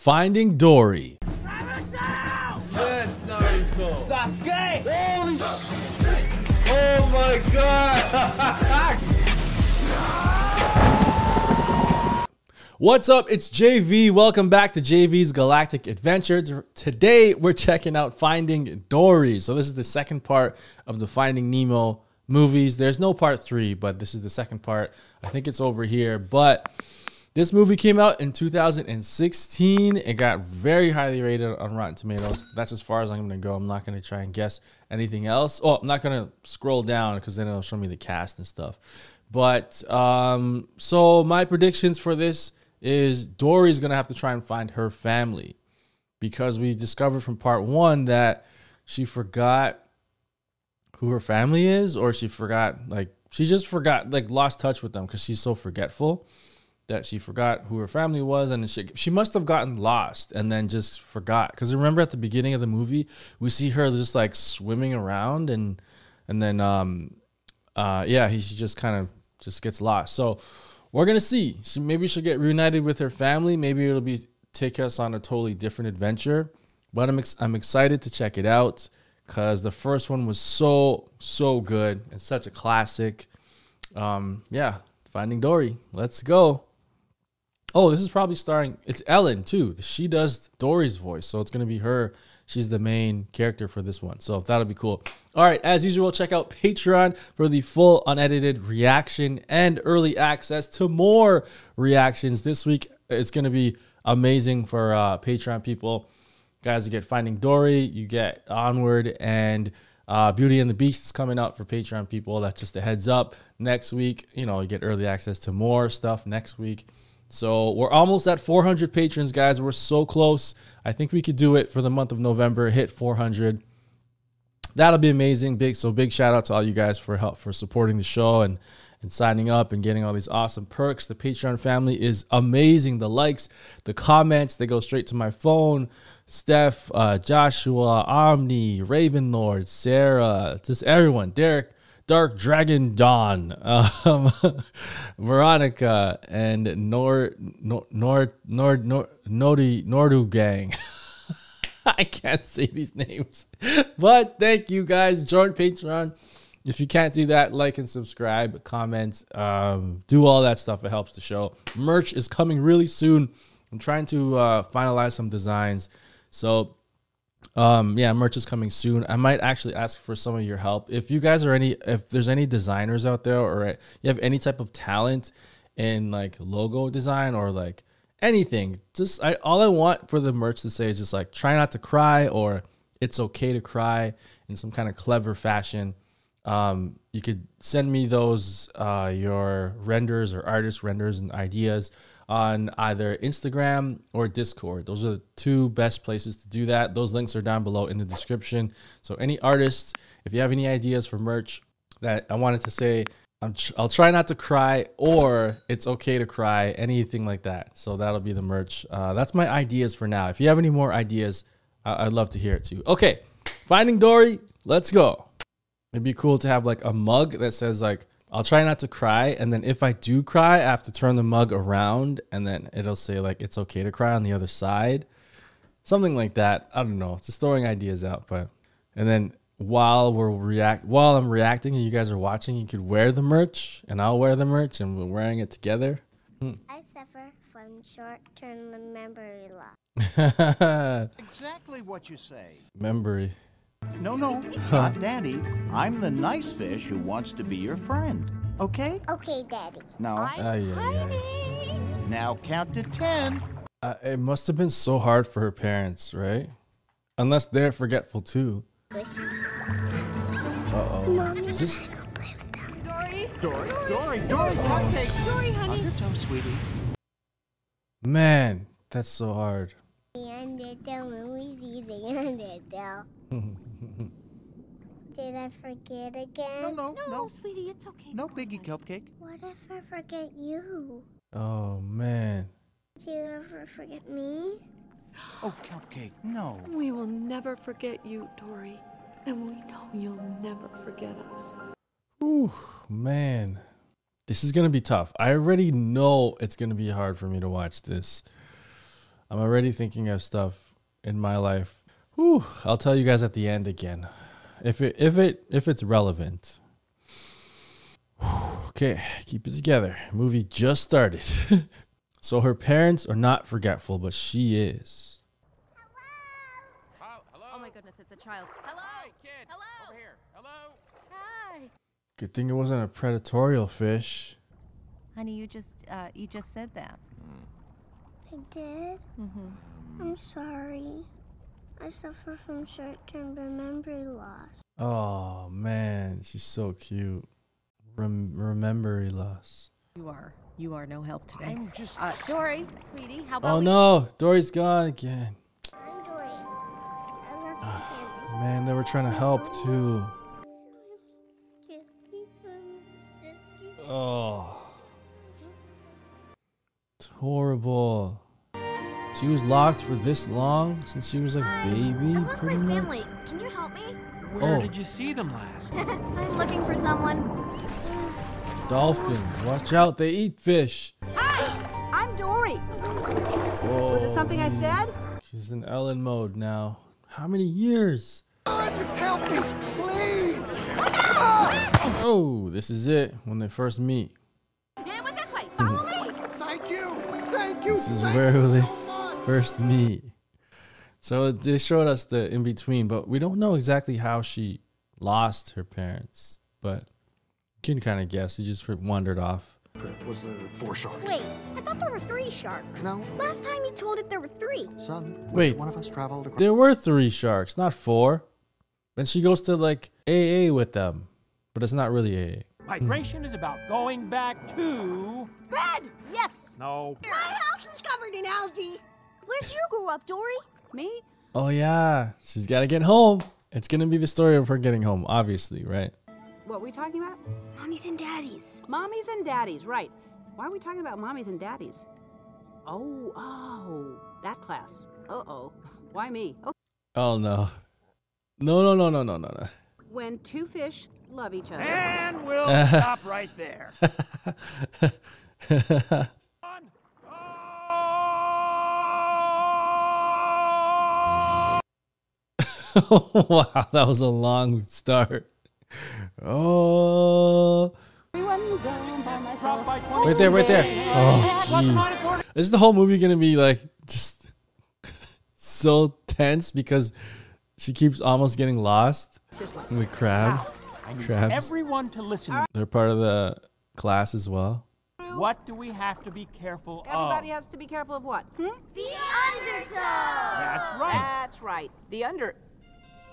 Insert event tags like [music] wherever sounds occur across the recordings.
Finding Dory. Yes, Naruto. Sasuke! Holy Oh my god! What's up? It's JV. Welcome back to JV's Galactic Adventure. Today we're checking out Finding Dory. So this is the second part of the Finding Nemo movies. There's no part three, but this is the second part. I think it's over here. But this movie came out in 2016. It got very highly rated on Rotten Tomatoes. That's as far as I'm going to go. I'm not going to try and guess anything else. Oh, I'm not going to scroll down because then it'll show me the cast and stuff. But um, so my predictions for this is Dory's gonna have to try and find her family because we discovered from part one that she forgot who her family is, or she forgot like she just forgot like lost touch with them because she's so forgetful that she forgot who her family was and she, she must have gotten lost and then just forgot because remember at the beginning of the movie we see her just like swimming around and and then um uh yeah he she just kind of just gets lost so we're gonna see. She, maybe she'll get reunited with her family. Maybe it'll be take us on a totally different adventure. But I'm ex- I'm excited to check it out because the first one was so so good and such a classic. Um, yeah, Finding Dory. Let's go. Oh, this is probably starring. It's Ellen too. She does Dory's voice, so it's gonna be her she's the main character for this one. So that'll be cool. All right, as usual, check out Patreon for the full unedited reaction and early access to more reactions this week. It's to be amazing for uh, Patreon people. Guys, you get Finding Dory, you get Onward, and uh, Beauty and the Beast is coming out for Patreon people. That's just a heads up. Next week, you know, you get early access to more stuff next week. So we're almost at 400 patrons, guys. We're so close. I think we could do it for the month of November. Hit 400. That'll be amazing. Big so big shout out to all you guys for help for supporting the show and and signing up and getting all these awesome perks. The Patreon family is amazing. The likes, the comments, they go straight to my phone. Steph, uh, Joshua, Omni, Raven Lord, Sarah, just everyone. Derek, Dark Dragon Dawn, um, [laughs] Veronica, and Nord Nord Nord Nord Nordu Nordu Gang. [laughs] I can't say these names, [laughs] but thank you guys. Join Patreon. If you can't do that, like and subscribe, comment, um, do all that stuff. It helps the show. Merch is coming really soon. I'm trying to uh, finalize some designs. So um, yeah, merch is coming soon. I might actually ask for some of your help. If you guys are any, if there's any designers out there, or you have any type of talent in like logo design or like anything, just I all I want for the merch to say is just like try not to cry or it's okay to cry in some kind of clever fashion. Um, you could send me those uh, your renders or artist renders and ideas on either Instagram or Discord. Those are the two best places to do that. Those links are down below in the description. So, any artists, if you have any ideas for merch that I wanted to say, i will try not to cry or it's okay to cry, anything like that. So, that'll be the merch. Uh, that's my ideas for now. If you have any more ideas, I- I'd love to hear it too. Okay, Finding Dory, let's go. It'd be cool to have like a mug that says like I'll try not to cry, and then if I do cry, I have to turn the mug around, and then it'll say like it's okay to cry on the other side, something like that. I don't know, just throwing ideas out. But and then while we're react, while I'm reacting, and you guys are watching, you could wear the merch, and I'll wear the merch, and we're wearing it together. Hmm. I suffer from short-term memory loss. [laughs] exactly what you say. Memory. No, no, not Daddy. I'm the nice fish who wants to be your friend. Okay? Okay, Daddy. No. Ay, ay, ay. Now count to ten. Uh, it must have been so hard for her parents, right? Unless they're forgetful too. Uh oh. Is this? Dory? Dory, Dory, Dory, cupcake. Dory, honey. On your toe, sweetie. Man, that's so hard. [laughs] [laughs] Did I forget again? No, no, no, no, sweetie, it's okay. No biggie, cupcake. What if I forget you? Oh man. Do you ever forget me? [gasps] Oh, cupcake, no. We will never forget you, Dory, and we know you'll never forget us. Ooh, man. This is gonna be tough. I already know it's gonna be hard for me to watch this. I'm already thinking of stuff in my life. Whew, I'll tell you guys at the end again. If it if it if it's relevant. Okay, keep it together. Movie just started. [laughs] so her parents are not forgetful, but she is. Hello! Oh my goodness, it's a child. Hello? Hi, kid. Hello? Over here. Hello. Hi. Good thing it wasn't a predatorial fish. Honey, you just uh you just said that. I did? Mm-hmm. I'm sorry. I suffer from short-term memory loss. Oh man, she's so cute. Rem- remembery loss. You are you are no help today. I'm just. Uh Dory, sweetie, how about Oh we- no, Dory's gone again. I'm Dory. I lost my family. Man, they were trying to help too. Oh, it's horrible. She was lost for this long since she was a um, baby, I lost pretty my much. family. Can you help me? Where Oh. did you see them last? [laughs] I'm looking for someone. Dolphins, watch out! They eat fish. Hi, I'm Dory. Whoa. Was it something I said? She's in Ellen mode now. How many years? Help me, please! Oh, this is it when they first meet. This is where you they first meet. So they showed us the in between, but we don't know exactly how she lost her parents. But you can kind of guess. She just wandered off. trip was the four sharks. Wait, I thought there were three sharks. No. Last time you told it there were three. Son, Wait. one of us traveled across? There were three sharks, not four. Then she goes to like AA with them, but it's not really AA. Migration is about going back to. Red. Yes. No. My house is covered in algae. Where'd you grow up, Dory? Me? Oh yeah, she's got to get home. It's gonna be the story of her getting home, obviously, right? What are we talking about? Mommies and daddies. Mommies and daddies, right. Why are we talking about mommies and daddies? Oh, oh, that class. Uh oh. Why me? Oh, Oh no, no, no, no, no, no, no, no. when two fish love each other. And we'll [laughs] stop right there. [laughs] Wow, that was a long start. Oh, Everyone gone by myself. Drop by 20. right there, right there. Oh, jeez. Is the whole movie gonna be like just [laughs] so tense because she keeps almost getting lost This one. with crab? I need Crabs. everyone to listen. They're part of the class as well. What do we have to be careful Everybody of? has to be careful of what? Hmm? The undertow. That's right. That's right. The under.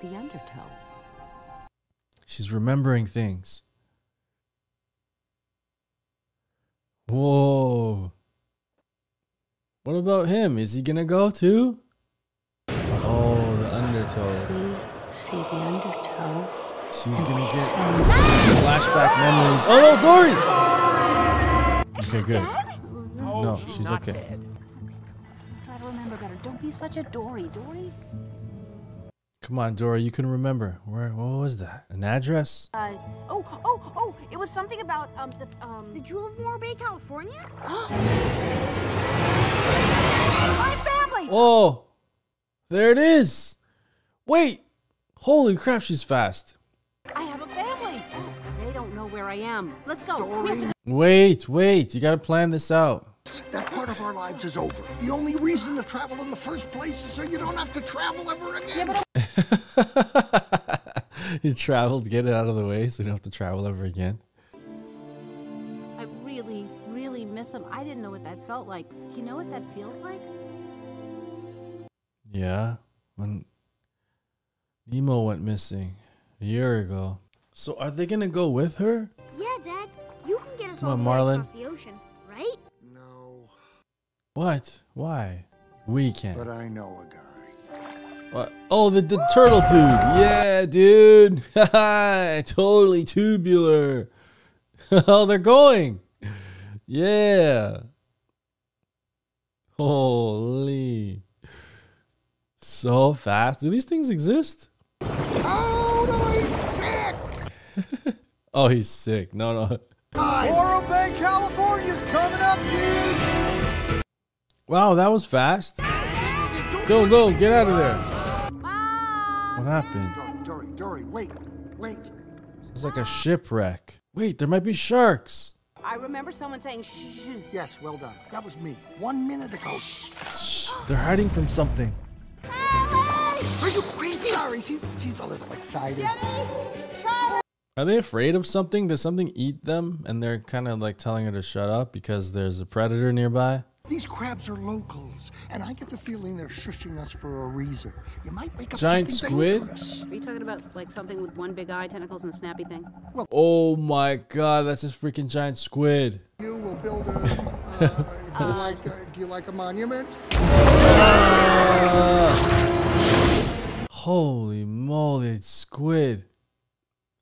The undertow. She's remembering things. Whoa. What about him? Is he gonna go too? Oh, the undertow. We see the undertow. She's gonna get flashback memories. Oh no, Dory! Okay, good. No, No, she's, okay. dead. Try to remember better. Don't be such a Dory. Dory? Come on, Dory, you can remember. Where what was that? An address? Uh, oh, oh, oh! It was something about um the um. You live in Morro Bay, California? [gasps] My family. Oh, there it is. Wait, holy crap, she's fast. I have a family. They don't know where I am. Let's go. We have to go. Wait, wait, you gotta plan this out. That part of our lives is over. The only reason to travel in the first place is so you don't have to travel ever again. [laughs] you traveled, get it out of the way so you don't have to travel ever again. I really, really miss them. I didn't know what that felt like. Do you know what that feels like? Yeah, when Nemo went missing a year ago. So are they gonna go with her? Yeah, Dad. You can get us Come all on, the across the ocean, right? No, What? Why? We can. but I know a guy. What? Oh, the, the turtle dude. Yeah, dude. [laughs] totally tubular. [laughs] oh, they're going. Yeah. Holy. So fast. Do these things exist? Totally sick! Oh, he's sick. No, no. Morro Bay, California's coming up, dude! Wow, that was fast. Go, go, get out of there. Mom! What happened? Dory, Dory, Dory, wait, wait. It's like a shipwreck. Wait, there might be sharks. I remember someone saying shh. shh. Yes, well done. That was me. One minute ago. Shh, they're hiding from something. Are you crazy? Sorry, she's, she's a little excited. Are they afraid of something? Does something eat them? And they're kind of like telling her to shut up because there's a predator nearby? These crabs are locals, and I get the feeling they're shushing us for a reason. You might wake up Giant squid? dangerous. Are you talking about like something with one big eye, tentacles, and a snappy thing? Well, Oh my god, that's this freaking giant squid. You will build a. [laughs] Uh, do, you like, uh, do you like a monument? Holy moly, squid.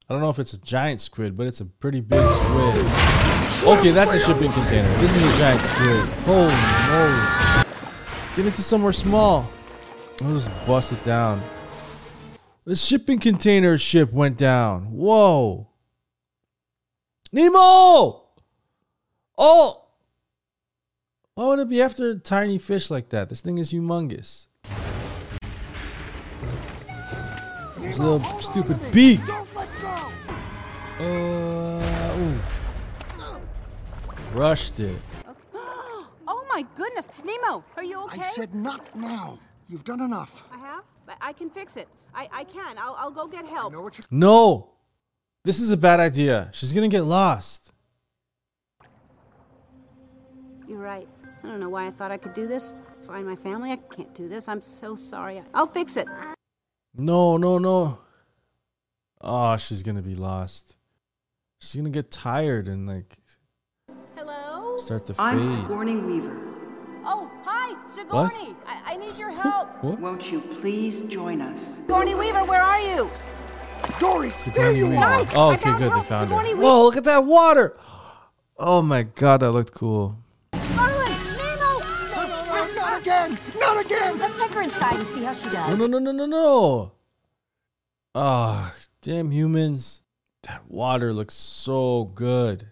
I don't know if it's a giant squid, but it's a pretty big squid. Okay, that's a shipping container. This is a giant squid. Holy moly. Get into somewhere small. I'll just bust it down. The shipping container ship went down. Whoa. Nemo! Oh! Why would it be after a tiny fish like that? This thing is humongous. His little stupid beak. Don't let go! Uh, oof. Rushed it. [gasps] Oh my goodness, Nemo, are you okay? I said not now. You've done enough. I have. But I can fix it. I, I can. I'll, I'll go get help. know what. No! This is a bad idea. She's gonna get lost. You're right. I don't know why I thought I could do this. Find my family. I can't do this. I'm so sorry. I'll fix it. No, no, no. Oh, she's gonna be lost. She's gonna get tired and like Hello? start to fade. I'm fade. Sigourney Weaver. Oh, hi, Sigourney. I, I need your help. What? Won't you please join us? Sigourney Weaver, where are you? Dory, there Sigourney you Weaver. are. Oh, okay, found good. They found Sigourney her. Weaver. Whoa, look at that water! Oh my god, that looked cool. Marlin, Nemo. Not again! Not again! Let's take her inside and see how she does. No, no, no, no, no, no. Ah, damn humans. That water looks so good.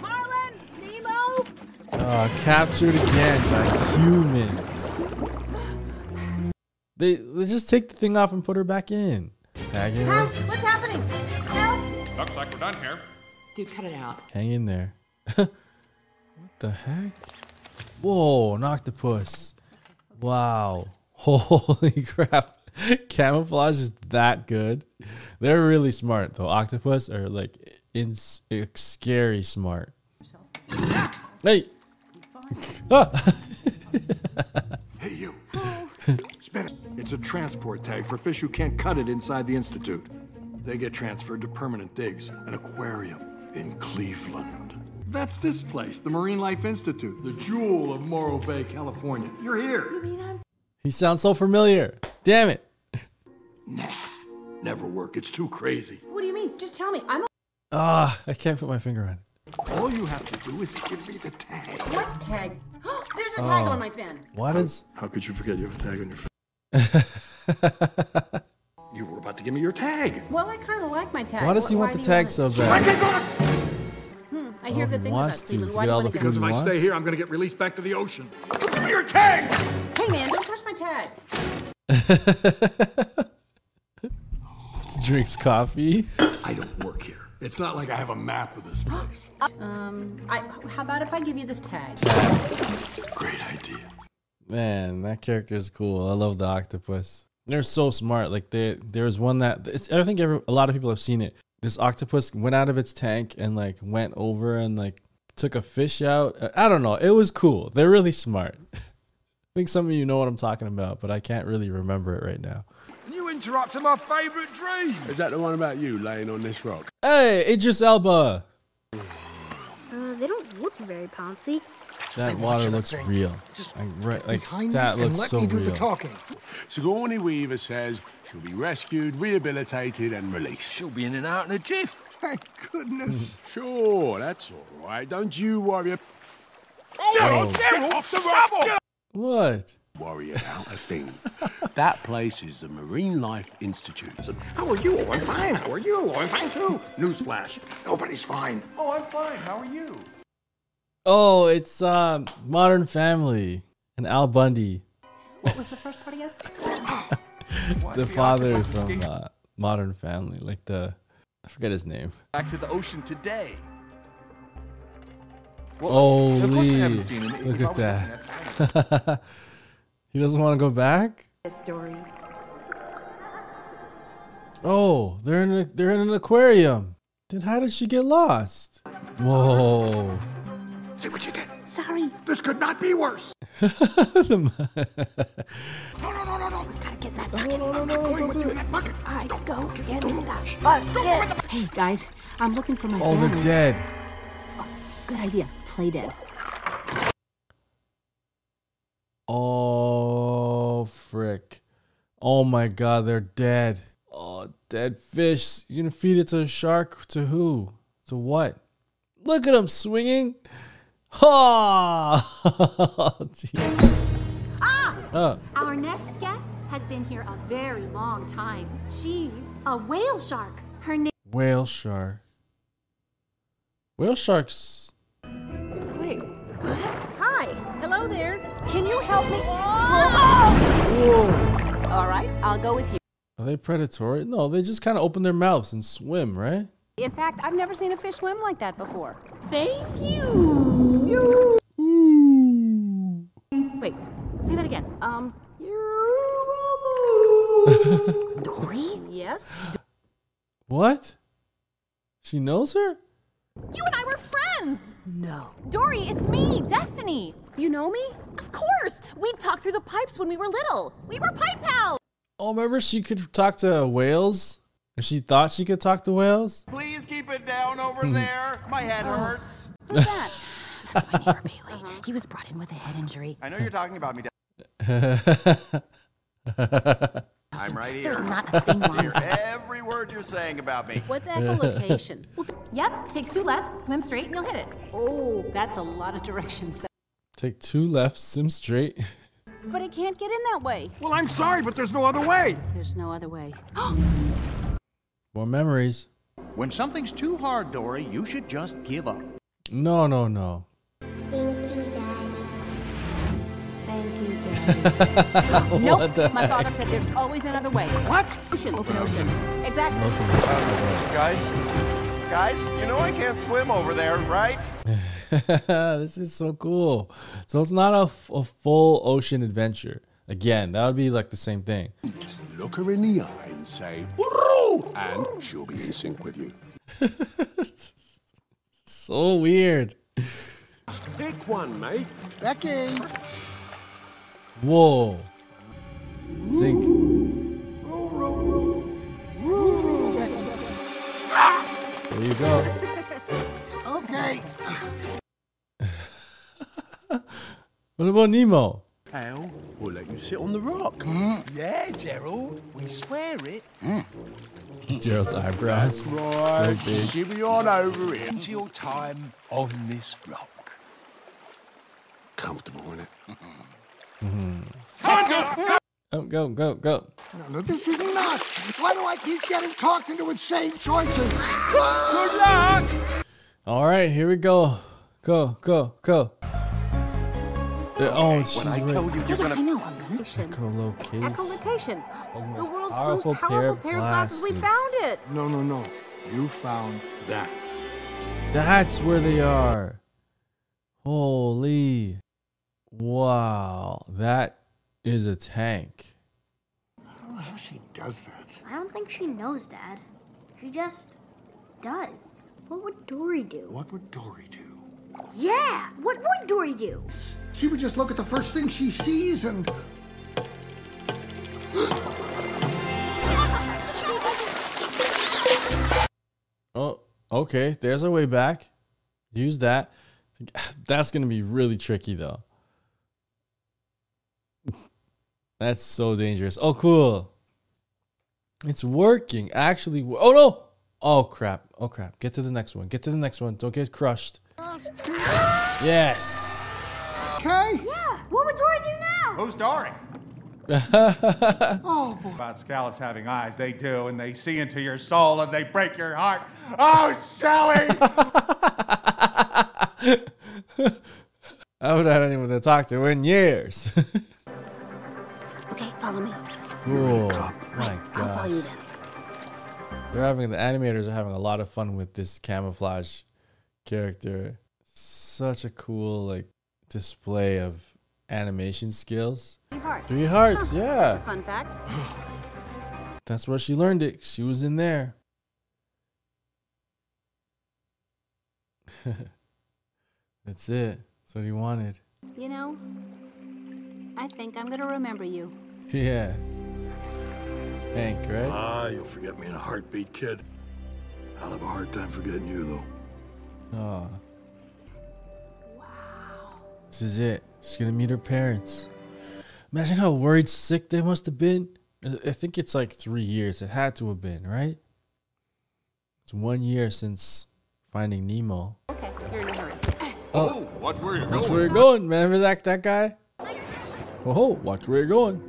Marlin, Nemo. Ah, captured again by humans. They, they just take the thing off and put her back in. Tagging her. Help! What's happening? Help! Looks like we're done here. Dude, cut it out. Hang in there. [laughs] what the heck? Whoa, an octopus. Wow. [laughs] Holy crap. [laughs] Camouflage is that good. They're really smart though. Octopus are like in scary smart. Hey. [laughs] Ah. [laughs] Hey, you. Spin it. It's a transport tag for fish who can't cut it inside the Institute. They get transferred to permanent digs, an aquarium in Cleveland. That's this place, the Marine Life Institute, the jewel of Morro Bay, California. You're here. You he sounds so familiar. Damn it. Nah, never work. It's too crazy. What do you mean? Just tell me. I'm Ah, I can't put my finger on it. All you have to do is give me the tag. What tag? Oh, [gasps] There's a tag Oh. on my fin. What is How could you forget you have a tag on your fin? [laughs] you were about to give me your tag. Well, I kind of like my tag. Why does he Wh- want the do you tag want so it? bad? Hmm, I hear Oh, good things wants about to, Cleveland. to Why get do you want the to? Because if I stay here, I'm going to get released back to the ocean. Give me your tag! Hey, man, don't touch my tag. [laughs] drinks coffee? I don't work here. It's not like I have a map of this place. Um, I, how about if I give you this tag? Great idea. Man, that character is cool. I love the octopus. They're so smart. Like they, there's one that it's, I think every, a lot of people have seen it. This octopus went out of its tank and like went over and like took a fish out. I don't know. It was cool. They're really smart. [laughs] I think some of you know what I'm talking about, but I can't really remember it right now. You interrupted my favourite dream. Is that the one about you laying on this rock? Hey, Idris Elba. Uh, they don't look very pouncy. That water looks think. real. Just Like, right, like Behind that me and looks let so me do real. the talking. Sigourney Weaver says she'll be rescued, rehabilitated, and released. She'll be in and out in a jiff. Thank goodness. [laughs] Sure, that's all right. Don't you worry. ab- Oh. Gerald, off the rubble! What? Worry about a thing. [laughs] that place is the Marine Life Institute. How are you? Oh, I'm fine. How are you? Oh, I'm fine too. Newsflash. Nobody's fine. Oh, I'm fine. How are you? Oh, it's um, Modern Family and Al Bundy. What was the first part again? [laughs] the father is from uh, Modern Family, like the I forget his name. Back to the ocean today. Holy! of course I haven't seen him. Look at that. [laughs] he doesn't want to go back. Yes, Dory. Oh, they're in a, they're in an aquarium. Then how did she get lost? Whoa! See what you did. Sorry. This could not be worse. The- [laughs] No, no, no, no, no. Gotta get in that bucket. I'm not going with you in that bucket. All right, go get in that bucket. Hey, guys, I'm looking for my oh, family. they're dead. Oh, good idea. Play dead. Oh, frick. Oh my god, they're dead. Oh, dead fish. You're gonna feed it to a shark? To who? To what? Look at them swinging. Ha! [laughs] Ah! Oh, Our next guest has been here a very long time. She's a whale shark. Her name. whale shark. Whale sharks. Wait. Hi. Hello there. Can you help me? Whoa. All right, I'll go with you. Are they predatory? No, they just kind of open their mouths and swim, right? In fact, I've never seen a fish swim like that before. Thank you. Wait, say that again. Um, [laughs] Dory? yes. What? She knows her? You and I were friends! No. Dory, it's me, Destiny! You know me? Of course! We'd talk through the pipes when we were little. We were pipe pals! Oh, remember she could talk to whales? And she thought she could talk to whales? Please keep it down over hmm. there. My head oh. hurts. Who's that? That's my neighbor Bailey. [laughs] Uh-huh. He was brought in with a head injury. I know you're talking about me. [laughs] I'm right here. There's not a thing wrong [laughs] Hear with it. every word you're saying about me. What's echolocation? Yep, take two lefts, swim straight, and you'll hit it. oh, that's a lot of directions. Take two left, sim straight. But I can't get in that way. Well, I'm sorry, but there's no other way. There's no other way. [gasps] More memories. When something's too hard, Dory, you should just give up. No, no, no. Thank you, Daddy. Thank you, [laughs] Daddy. nope. What the My father said there's always another way. What? Ocean. Open ocean. Exactly. Guys, guys, you know I can't swim over there, right? [laughs] this is so cool. So it's not a, f- a full ocean adventure. Again, that would be like the same thing. Look her in the eye and say, "Woo!" and she'll be in sync with you. [laughs] So weird. Pick one, mate. Becky. Whoa. Sync. There you go. [laughs] Okay. [laughs] What about Nemo? Al, we'll let you sit on the rock. Hmm? Yeah, Gerald. We swear it. Hmm. Gerald's eyebrows. [laughs] Right, So big. shimmy on over here. Into your time on this rock. Comfortable, isn't it? Oh, go, go, go. go. No, no, this is nuts. Why do I keep getting talked into insane choices? Good luck! All right, here we go. Go, go, go. Uh, oh, she's When I right. tell you you're gonna know. I'm gonna. Echolocation. Echolocation. The world's powerful most pair powerful of pair of glasses. We found it. No, no, no. You found that. That's where they are. Holy. Wow. That is a tank. I don't know how she does that. I don't think she knows, Dad. She just does. What would Dory do? What would Dory do? Yeah! What would Dory do? She would just look at the first thing she sees and. [laughs] Oh, okay. There's a way back. Use that. That's going to be really tricky, though. That's so dangerous. Oh, cool. It's working. Actually. Oh, no. Oh, crap. Oh, crap. Get to the next one. Get to the next one. Don't get crushed. Yes. Okay. Yeah! What would Dory do now? Who's Dory? [laughs] Oh, boy. About scallops having eyes, they do, and they see into your soul and they break your heart. Oh, Shelly! [laughs] I haven't had anyone to talk to in years. [laughs] Follow me. Cool. My I'll follow you then. They're having the animators are having a lot of fun with this camouflage character. Such a cool like display of animation skills. Three hearts. Three hearts, Huh, yeah. That's a fun fact. [gasps] That's where she learned it. She was in there. [laughs] That's it. That's what he wanted. You know, I think I'm gonna remember you. [laughs] Yes. Hank, right? Ah, you'll forget me in a heartbeat, kid. I'll have a hard time forgetting you, though. Oh. Wow. This is it. She's gonna meet her parents. Imagine how worried sick they must have been. I I think it's like three years. It had to have been, right? It's one year since finding Nemo. Okay, you're in a hurry. [laughs] Oh, watch where you're going. Watch going. where you're going. man. Remember that that guy? Oh, watch where you're going.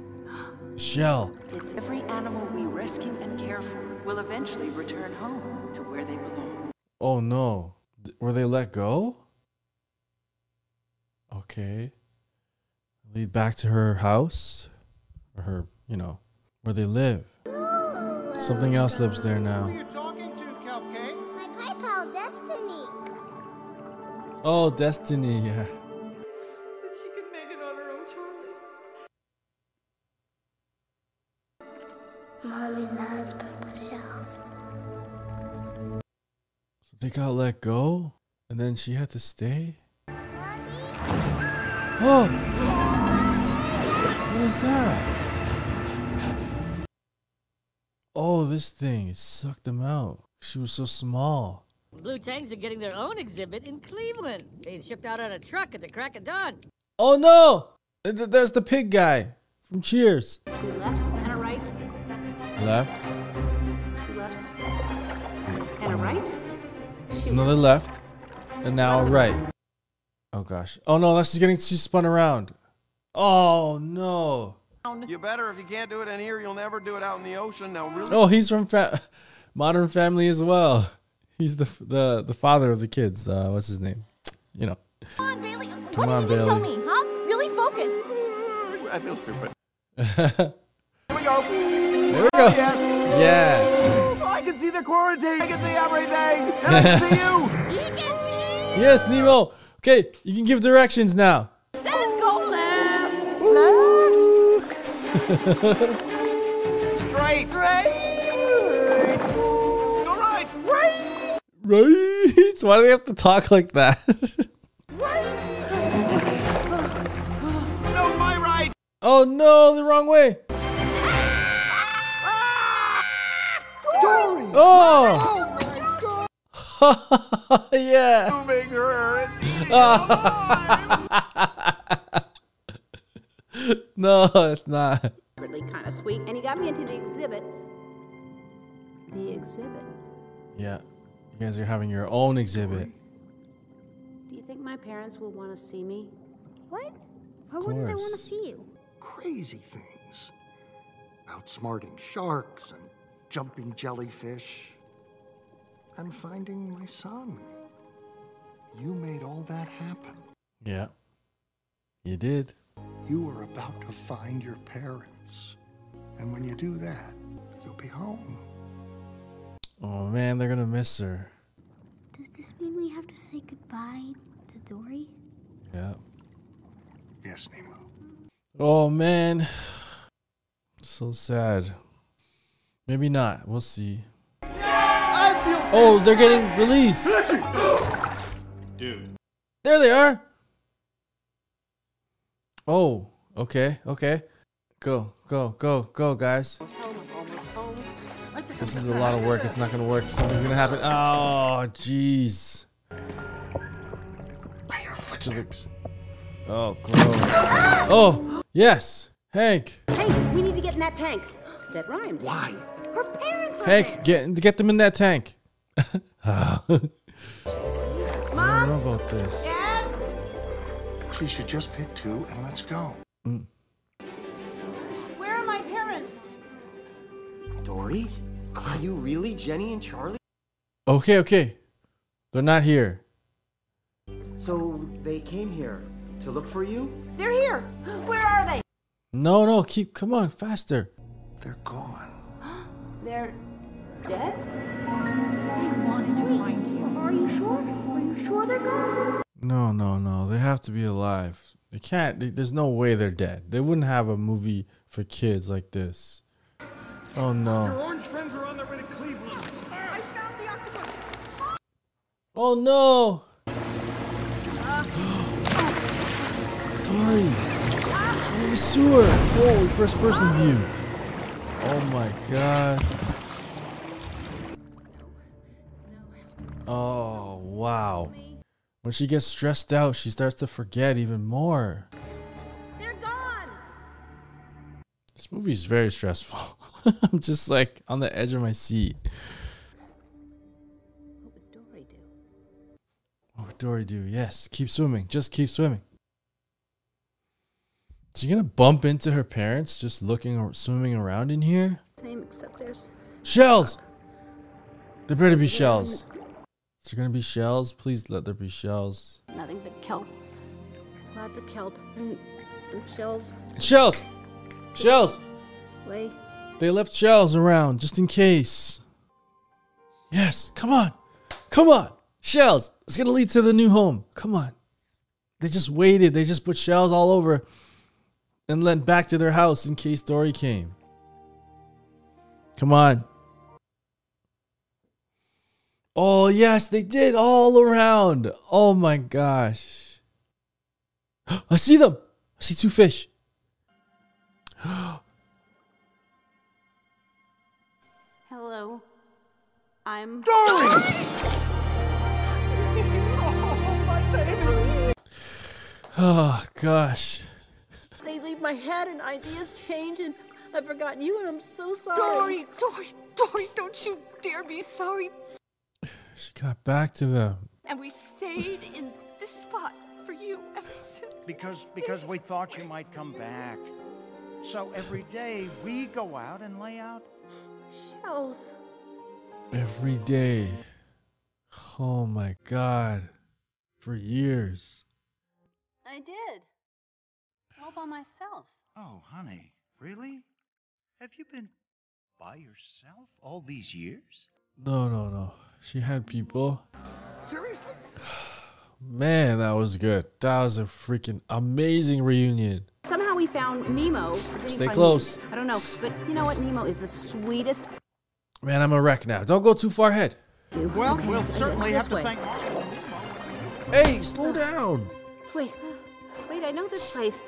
Shell. It's every animal we rescue and care for will eventually return home to where they belong. Oh no. Th- Were they let go? Okay. Lead back to her house. Or her, you know, where they live. Something else lives there now. talking to, Cupcake? My pipe pal, Destiny. Oh, Destiny. Yeah. Mommy loves purple shells. So they got let go? And then she had to stay? Oh! What is that? Oh, this thing. It sucked them out. She was so small. Blue Tangs are getting their own exhibit in Cleveland, being shipped out on a truck at the crack of dawn. Oh no! Th- th- There's the pig guy from Cheers. Left. Two lefts and a right. Another left. And now a right. Oh gosh. Oh no, that's just getting she spun around. Oh no. You better if you can't do it in here, you'll never do it out in the ocean. Now, really? Oh, he's from fa- Modern Family as well. He's the the the father of the kids. Uh, what's his name? You know. Come on, Bailey. Come what on, did you just tell me, huh? Really focus. I feel stupid. [laughs] there we go. we go. Oh, yes. Yeah. Oh, I can see the quarantine. I can see everything. And I can see you. [laughs] You can see. Yes, Nemo. Okay, you can give directions now. Says go left. Left. Straight. Straight. Go right. Right. Right? [laughs] Why do they have to talk like that? No, my right. oh no, the wrong way. Dory. Oh. [laughs] yeah. Moving her. It's [laughs] eating no, it's not. Really kind of sweet. And he got me into the exhibit. The exhibit. Yeah. You guys are having your own exhibit. Do you think my parents will want to see me? What? Why wouldn't they want to see you? Crazy things. Outsmarting sharks and jumping jellyfish. And finding my son. You made all that happen. Yeah. You did. You are about to find your parents. And when you do that, you'll be home. Oh man, they're gonna miss her. Does this mean we have to say goodbye to Dory? Yeah. Yes, Nemo. Oh man. So sad. Maybe not. We'll see. Oh, they're getting released. Dude. There they are. Oh, okay, okay. Go, go, go, go, guys. This is a lot of work. It's not gonna work. Something's gonna happen. Oh, jeez. Oh, gross. Oh, yes. Hank. Hey, we need to get in that tank. That rhymed. Why? Her parents are Hank, get get them in that tank. [laughs] I don't know about this. Dad? She should just pick two and let's go. Mm. Where are my parents? Dory? Are you really Jenny and Charlie? Okay, okay. They're not here. So they came here to look for you? They're here. [gasps] Where are they? No, no, keep. Come on, faster. They're gone. They're dead? They wanted to find you. Are you sure? Are you sure they're gone? No, no, no. They have to be alive. They can't. They, there's no way they're dead. They wouldn't have a movie for kids like this. Oh no. Your orange friends are on their way to Cleveland. I found the octopus! Oh no. Ah. [gasps] Dory. She's in the sewer. Holy first person view. Oh my god. Oh wow. When she gets stressed out, she starts to forget even more. They're gone! This movie is very stressful. [laughs] I'm just like on the edge of my seat. What would Dory do? What would Dory do? Yes, keep swimming. Just keep swimming. Is she gonna bump into her parents just looking or swimming around in here? Same, except there's Shells! There better be shells. Is there gonna be shells? Please let there be shells. nothing but kelp. Lots of kelp and some shells. Shells! Shells! Way. They left shells around just in case. Yes, come on. Come on. Shells. It's gonna lead to the new home. Come on. They just waited. They just put shells all over and went back to their house in case Dory came. Come on. Oh, yes, they did all around. Oh my gosh. [gasps] I see them. I see two fish. Hello. I'm Dory! [laughs] Oh gosh. They leave my head and ideas change and I've forgotten you and I'm so sorry. Dory, Dory, Dory, don't you dare be sorry. She got back to them. And we stayed in this spot for you ever since. Because because we thought you might come back. So every day we go out and lay out Shells. Every day. Oh my god. For years. I did. All by myself. Oh, honey, really? Have you been by yourself all these years? No, no, no. She had people. Seriously? [sighs] Man, that was good. That was a freaking amazing reunion. Somehow we found Nemo. Or did he Stay close. Nemo? I don't know, but you know what? Nemo is the sweetest. Man, I'm a wreck now. Don't go too far ahead. Dude. Well, Okay, we'll certainly this have to way. thank. Hey, slow down. Wait, wait, I know this place.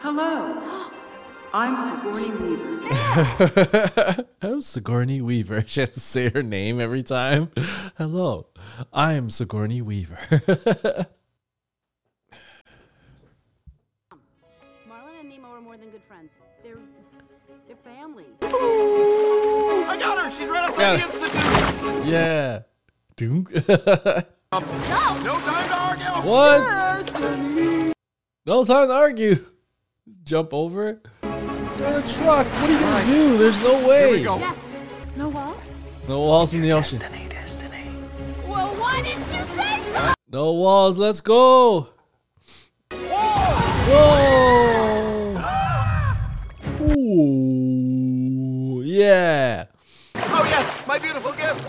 Hello. [gasps] I'm Sigourney Weaver. [laughs] I'm Sigourney Weaver. [laughs] She has to say her name every time. [laughs] Hello, I am Sigourney Weaver. Marlin and Nemo are more than good friends. They're they're family. I got her! She's right outside Got the her. institute! yeah. Dunk. No time to argue! what? No time to argue. Jump over. it. You're in a truck. What are you gonna do? There's no way. we go. Yes. No walls? No walls in the ocean. Well, why didn't you say so? No walls. Let's go. Whoa. Ooh. Yeah. Oh yes, my beautiful gift!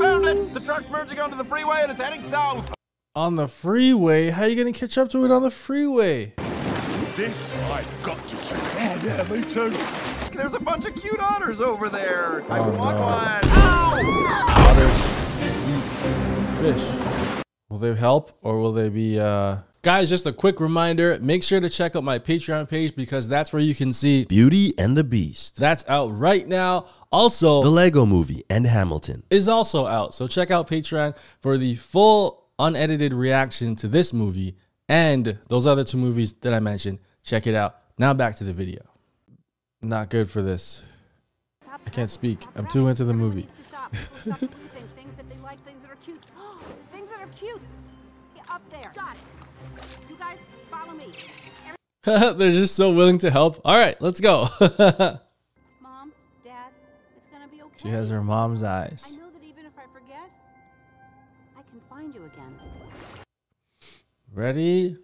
Found it! The truck's merging onto the freeway and it's heading south! On the freeway? How are you gonna catch up to it on the freeway? This I've got to see. Yeah, yeah, me too. There's a bunch of cute otters over there! I Oh, want no. one! Ow! Otters fish. Will they help or will they be uh Guys, just a quick reminder, make sure to check out my Patreon page because that's where you can see Beauty and the Beast, that's out right now. Also, the Lego movie, and Hamilton. is also out. So check out Patreon for the full unedited reaction to this movie and those other two movies that I mentioned. Check it out. Now back to the video. Not good for this. I can't speak. I'm too into the movie. Needs to stop. People stop to look at things, things that they like, things that are cute. [gasps] things that are cute. Yeah, up there. Got it. You guys, follow me. [laughs] They're just so willing to help. All right, let's go. [laughs] Mom, Dad, it's gonna be okay. she has her mom's I eyes. Ready?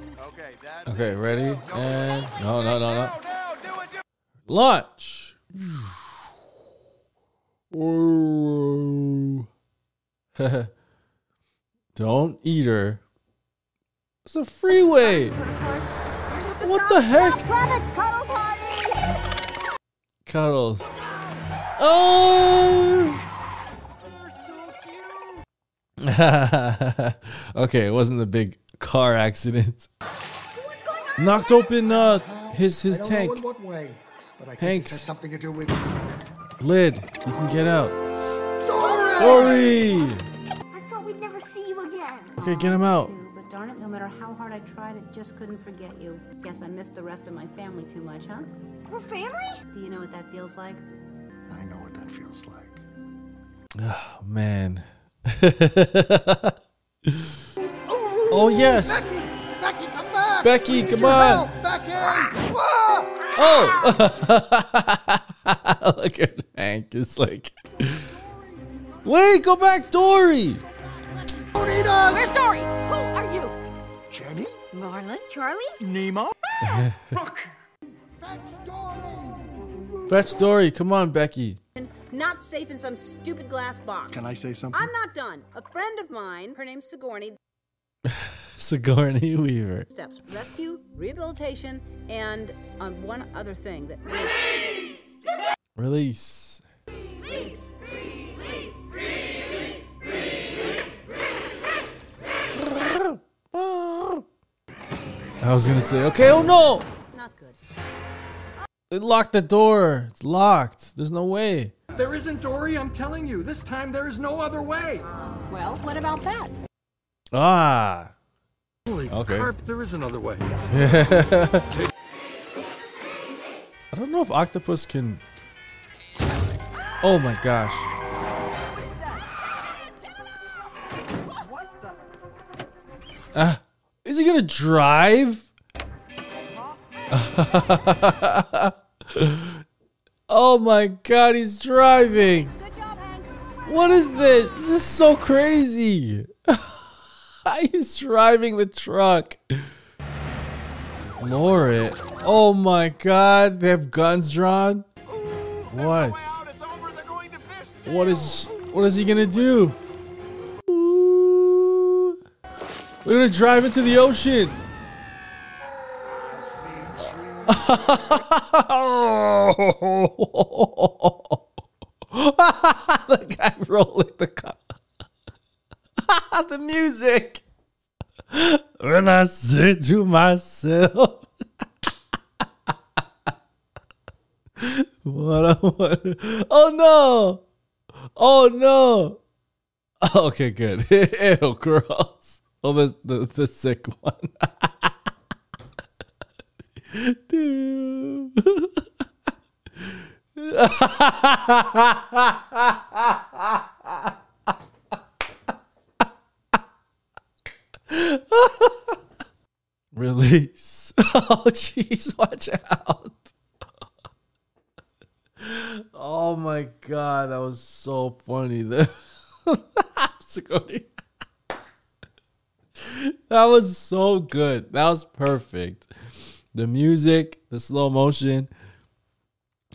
Okay, that's Okay, ready? And no, no, no, no. Launch. Whoa. [laughs] Don't eat her. It's a freeway. What the heck? Traffic cuddle party! Cuddles. Oh. [laughs] okay, it wasn't a big car accident. Knocked open uh his his I don't tank. know in what way, but I think Hanks. this has something to do with Lid. You can get out. Dory! Dory. I thought we'd never see you again. Okay, get him out. But darn it, no matter how hard I tried, I just couldn't forget you. Guess I missed the rest of my family too much, huh? We're family? Do you know what that feels like? I know what that feels like. Oh [sighs] man. [laughs] oh yes. Becky! Becky, come back! Becky, We need come your on. help, Becky! [laughs] Oh. [laughs] Look at Hank. It's like. Wait, go back, Dory. Where's Dory? Who are you? Jenny? Marlin? Charlie? Nemo? Look. Fetch Dory. Fetch Dory. Come on, Becky. Not safe in some stupid glass box. Can I say something? I'm not done. A friend of mine, her name's Sigourney, [laughs] Sigourney Weaver. steps rescue, rehabilitation, and um, one other thing that Release. I was gonna say, okay, oh no! not good. They locked the door. It's locked. There's no way. There isn't Dory, I'm telling you. This time there is no other way. Well, what about that? Ah. Holy Okay. carp, there is another way. [laughs] I don't know if octopus can. Oh my gosh. Ah, is he gonna drive? [laughs] oh my god, he's driving. What is this? This is so crazy. [laughs] he's driving the truck. Floor it. Oh my god, they have guns drawn? What? What is what is he gonna do? Ooh. We're gonna drive into the ocean. Oh. [laughs] the guy rolling the car. [laughs] the music. When I say to myself, what I want. Oh no! Oh no! Okay, good. Ew, gross. Oh, the the, the sick one. [laughs] [laughs] Release. [laughs] Oh, jeez, watch out. Oh my god, that was so funny. [laughs] That was so good. That was perfect. The music, the slow motion,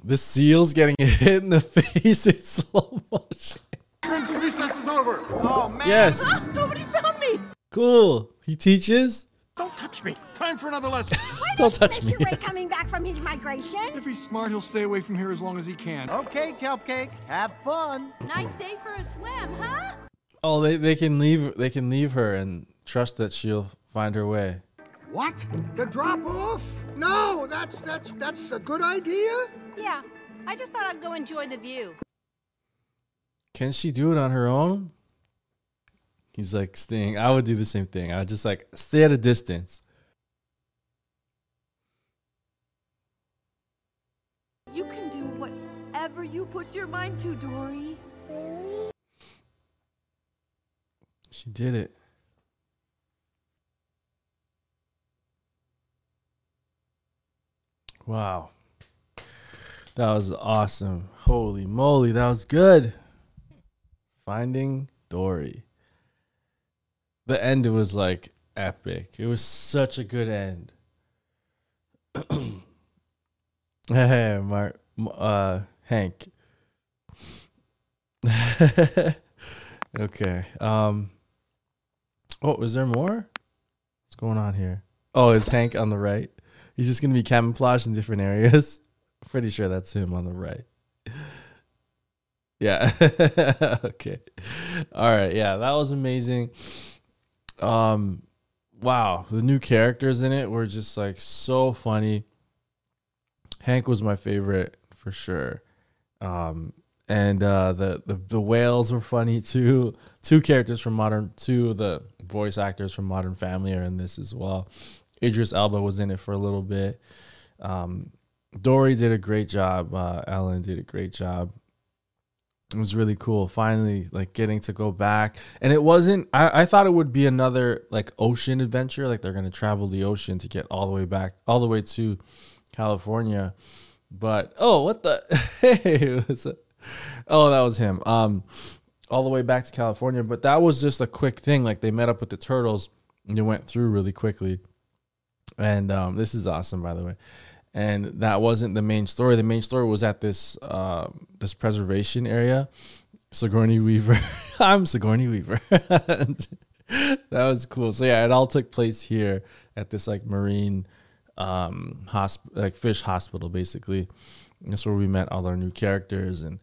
the seals getting [laughs] hit in the face in slow motion. Recess is over. Oh, man. Yes. Nobody found me. Cool. He teaches. Don't touch me. Time for another lesson. [laughs] Don't touch me. Ray coming back from his migration? If he's smart, he'll stay away from here as long as he can. Okay, Cupcake, have fun. Nice day for a swim, huh? Oh, they, they can leave they can leave her and trust that she'll find her way. What? The drop off? No, that's that's that's a good idea. Yeah, I just thought I'd go enjoy the view. Can she do it on her own? He's like staying. I would do the same thing. I would just like stay at a distance. You can do whatever you put your mind to, Dory. Really? She did it. Wow. That was awesome. Holy moly, that was good. Finding Dory. The end was like epic. It was such a good end. [clears throat] hey, Mark, uh, Hank. [laughs] okay. Um. Oh, is there more? What's going on here? Oh, is Hank on the right? He's just gonna be camouflaged in different areas. [laughs] Pretty sure that's him on the right. Yeah. [laughs] okay. All right. Yeah, that was amazing. Um wow, the new characters in it were just like so funny. Hank was my favorite for sure. Um and uh the the, the whales were funny too. Two characters from Modern two of the voice actors from Modern Family are in this as well. Idris Elba was in it for a little bit. Um Dory did a great job. Uh, Ellen did a great job. It was really cool. Finally, like getting to go back, and it wasn't. I, I thought it would be another like ocean adventure, like they're gonna travel the ocean to get all the way back, all the way to California. But oh, what the? [laughs] hey, oh, that was him. Um, all the way back to California. But that was just a quick thing. Like they met up with the turtles and they went through really quickly. And um, this is awesome, by the way and that wasn't the main story. The main story was at this uh, this preservation area. Sigourney Weaver. [laughs] I'm Sigourney Weaver. [laughs] that was cool. So yeah, it all took place here at this like marine um hosp- like fish hospital basically. That's where we met all our new characters and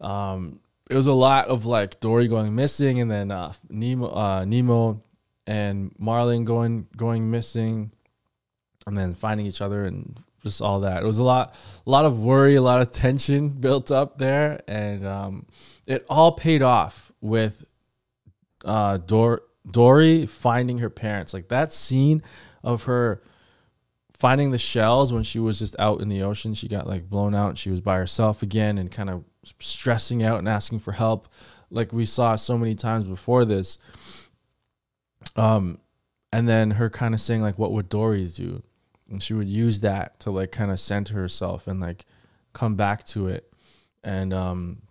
um it was a lot of like Dory going missing and then uh Nemo uh Nemo and Marlin going going missing and then finding each other and just all that. It was a lot, a lot of worry, a lot of tension [laughs] built up there, and um, it all paid off with uh, Dor- Dory finding her parents. Like that scene of her finding the shells when she was just out in the ocean. She got like blown out. And she was by herself again and kind of stressing out and asking for help, like we saw so many times before this. Um, and then her kind of saying like, "What would Dory do?" And she would use that to like kind of center herself and like come back to it. And um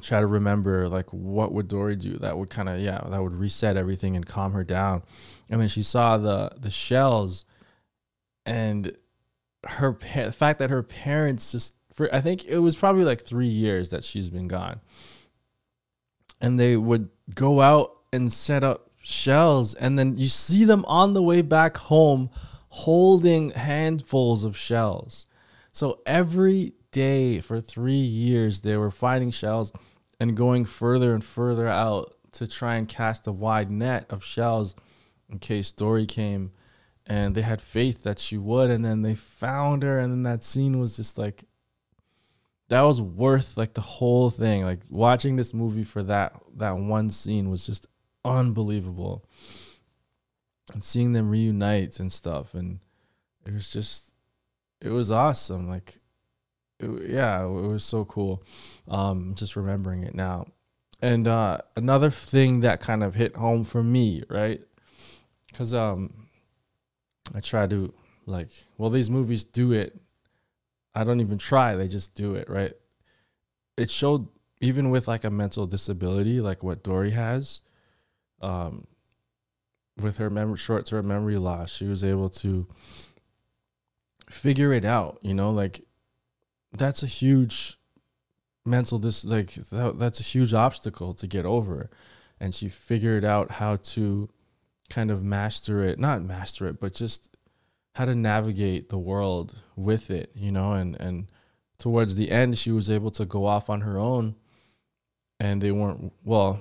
try to remember like what would Dory do that would kind of yeah that would reset everything and calm her down. And then she saw the the shells and her the fact that her parents just for I think it was probably like 3 years that she's been gone. And they would go out and set up shells and then you see them on the way back home holding handfuls of shells. So every day for three years, they were finding shells and going further and further out to try and cast a wide net of shells in case Dory came. And they had faith that she would. And then they found her. And then that scene was just like, that was worth like the whole thing. Like watching this movie for that that one scene was just unbelievable and seeing them reunite and stuff and it was just it was awesome like it, yeah it was so cool um just remembering it now. And uh another thing that kind of hit home for me right? Because um i try to like well these movies do it. I don't even try they just do it right? It showed even with like a mental disability like what dory has um with her short term memory loss, she was able to figure it out. You know, like that's a huge mental dis like that, that's a huge obstacle to get over, and she figured out how to kind of master it, not master it, but just how to navigate the world with it. You know, and and towards the end, she was able to go off on her own, and they weren't well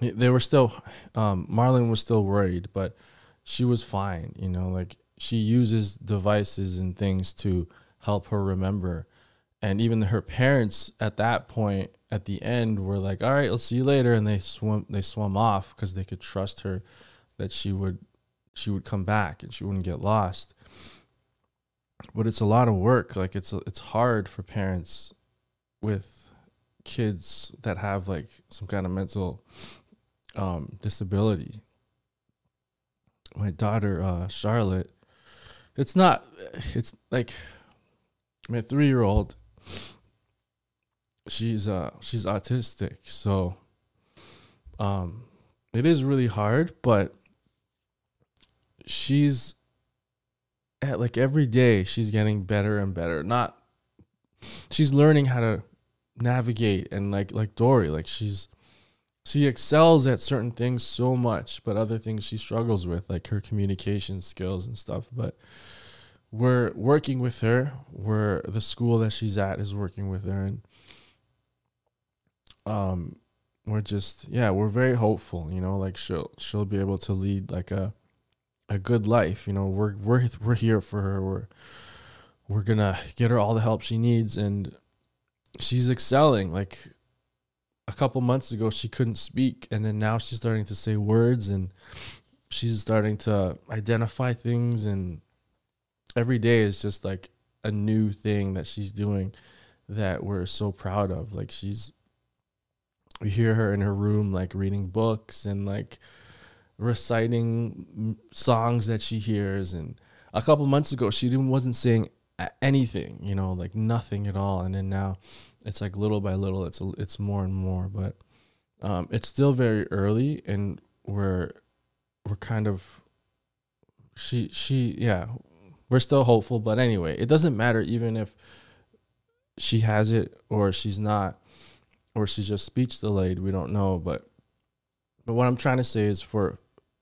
they were still um, Marlin was still worried, but she was fine. You know, like she uses devices and things to help her remember. And even her parents at that point, at the end, were like, "All right, I'll see you later," and they swim. They swum off because they could trust her that she would she would come back and she wouldn't get lost. But it's a lot of work. Like it's it's hard for parents with kids that have like some kind of mental um, disability. My daughter, uh, Charlotte, it's not, it's like my three year old. She's uh she's autistic, so um, it is really hard. But she's at like every day she's getting better and better. Not she's learning how to navigate and like like Dory, like she's she excels at certain things so much, but other things she struggles with, like her communication skills and stuff. But we're working with her. We're the school that she's at is working with her, and um, we're just yeah, we're very hopeful. You know, like she'll she'll be able to lead like a a good life. You know, we're we're we're here for her. We're we're gonna get her all the help she needs, and she's excelling. Like a couple months ago, she couldn't speak, and then now she's starting to say words, and she's starting to identify things, and every day is just like a new thing that she's doing that we're so proud of. Like she's we hear her in her room like reading books and like reciting songs that she hears and a couple months ago she didn't wasn't saying anything you know like nothing at all. And then now it's like little by little it's it's more and more. But um it's still very early and we're we're kind of she she yeah we're still hopeful. But anyway it doesn't matter even if she has it or she's not or she's just speech delayed. We don't know, but but what I'm trying to say is for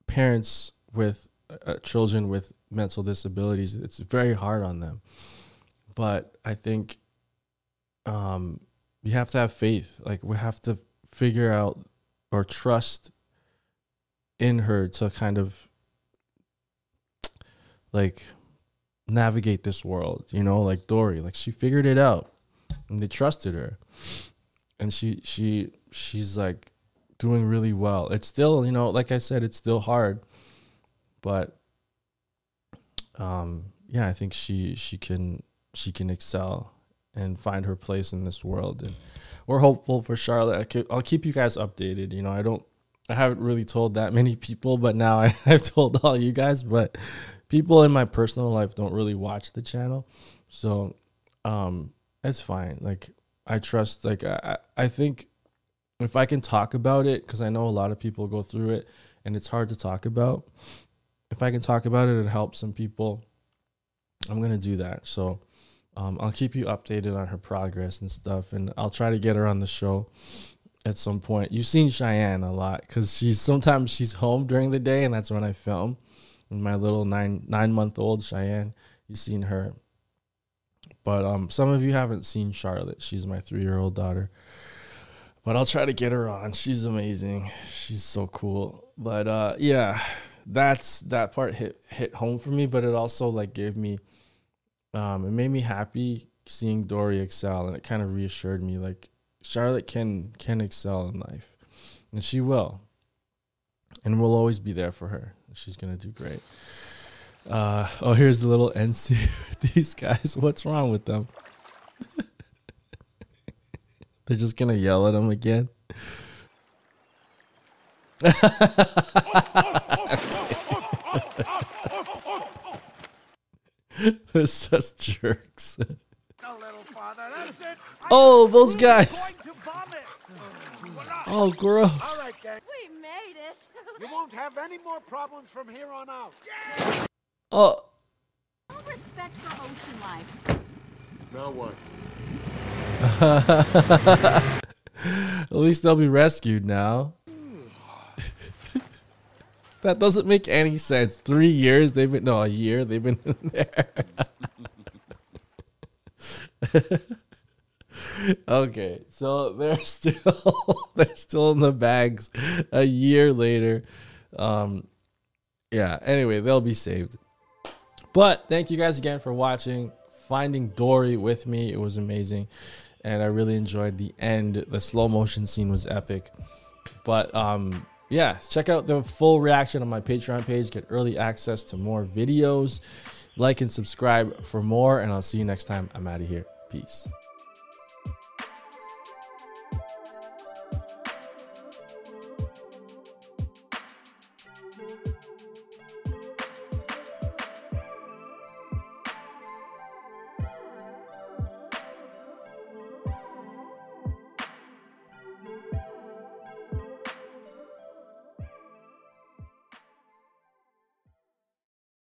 parents with uh, children with mental disabilities, it's very hard on them. But I think um, you have to have faith. Like we have to figure out or trust in her to kind of like navigate this world. You know, like Dory, like she figured it out, and they trusted her and she she she's like doing really well. It's still, you know, like I said, it's still hard, but um yeah, I think she she can she can excel and find her place in this world and we're hopeful for Charlotte. I will I'll keep you guys updated. You know, I don't I haven't really told that many people, but now I, [laughs] I've told all you guys, but people in my personal life don't really watch the channel. So um it's fine. Like I trust like I I think if I can talk about it because I know a lot of people go through it and it's hard to talk about. If I can talk about it and help some people, I'm gonna do that. So um, I'll keep you updated on her progress and stuff, and I'll try to get her on the show at some point. You've seen Cheyenne a lot because she's sometimes she's home during the day, and that's when I film. my little nine nine month old Cheyenne, you've seen her but um, some of you haven't seen Charlotte. She's my three year old daughter. But I'll try to get her on. She's amazing. She's so cool. But uh, yeah, that's that part hit hit home for me. But it also like gave me, um, it made me happy seeing Dory excel, and it kind of reassured me like Charlotte can can excel in life, and she will. And we'll always be there for her. She's gonna do great. Uh, oh, here's the little [laughs] NC. These guys, what's wrong with them? [laughs] They're just gonna yell at them again. [laughs] They're such jerks. Oh, those guys. Oh, gross. All right. We made it. [laughs] you won't have any more problems from here on out. Oh. No respect for ocean life. Now what? [laughs] At least they'll be rescued now. [laughs] that doesn't make any sense. Three years they've been no a year they've been in there. [laughs] okay, so they're [laughs] still they're still in the bags a year later. Um, yeah. Anyway, they'll be saved. But thank you guys again for watching, finding Dory with me. It was amazing. And I really enjoyed the end. The slow motion scene was epic. But um, yeah, check out the full reaction on my Patreon page. Get early access to more videos. Like and subscribe for more. And I'll see you next time. I'm out of here. Peace.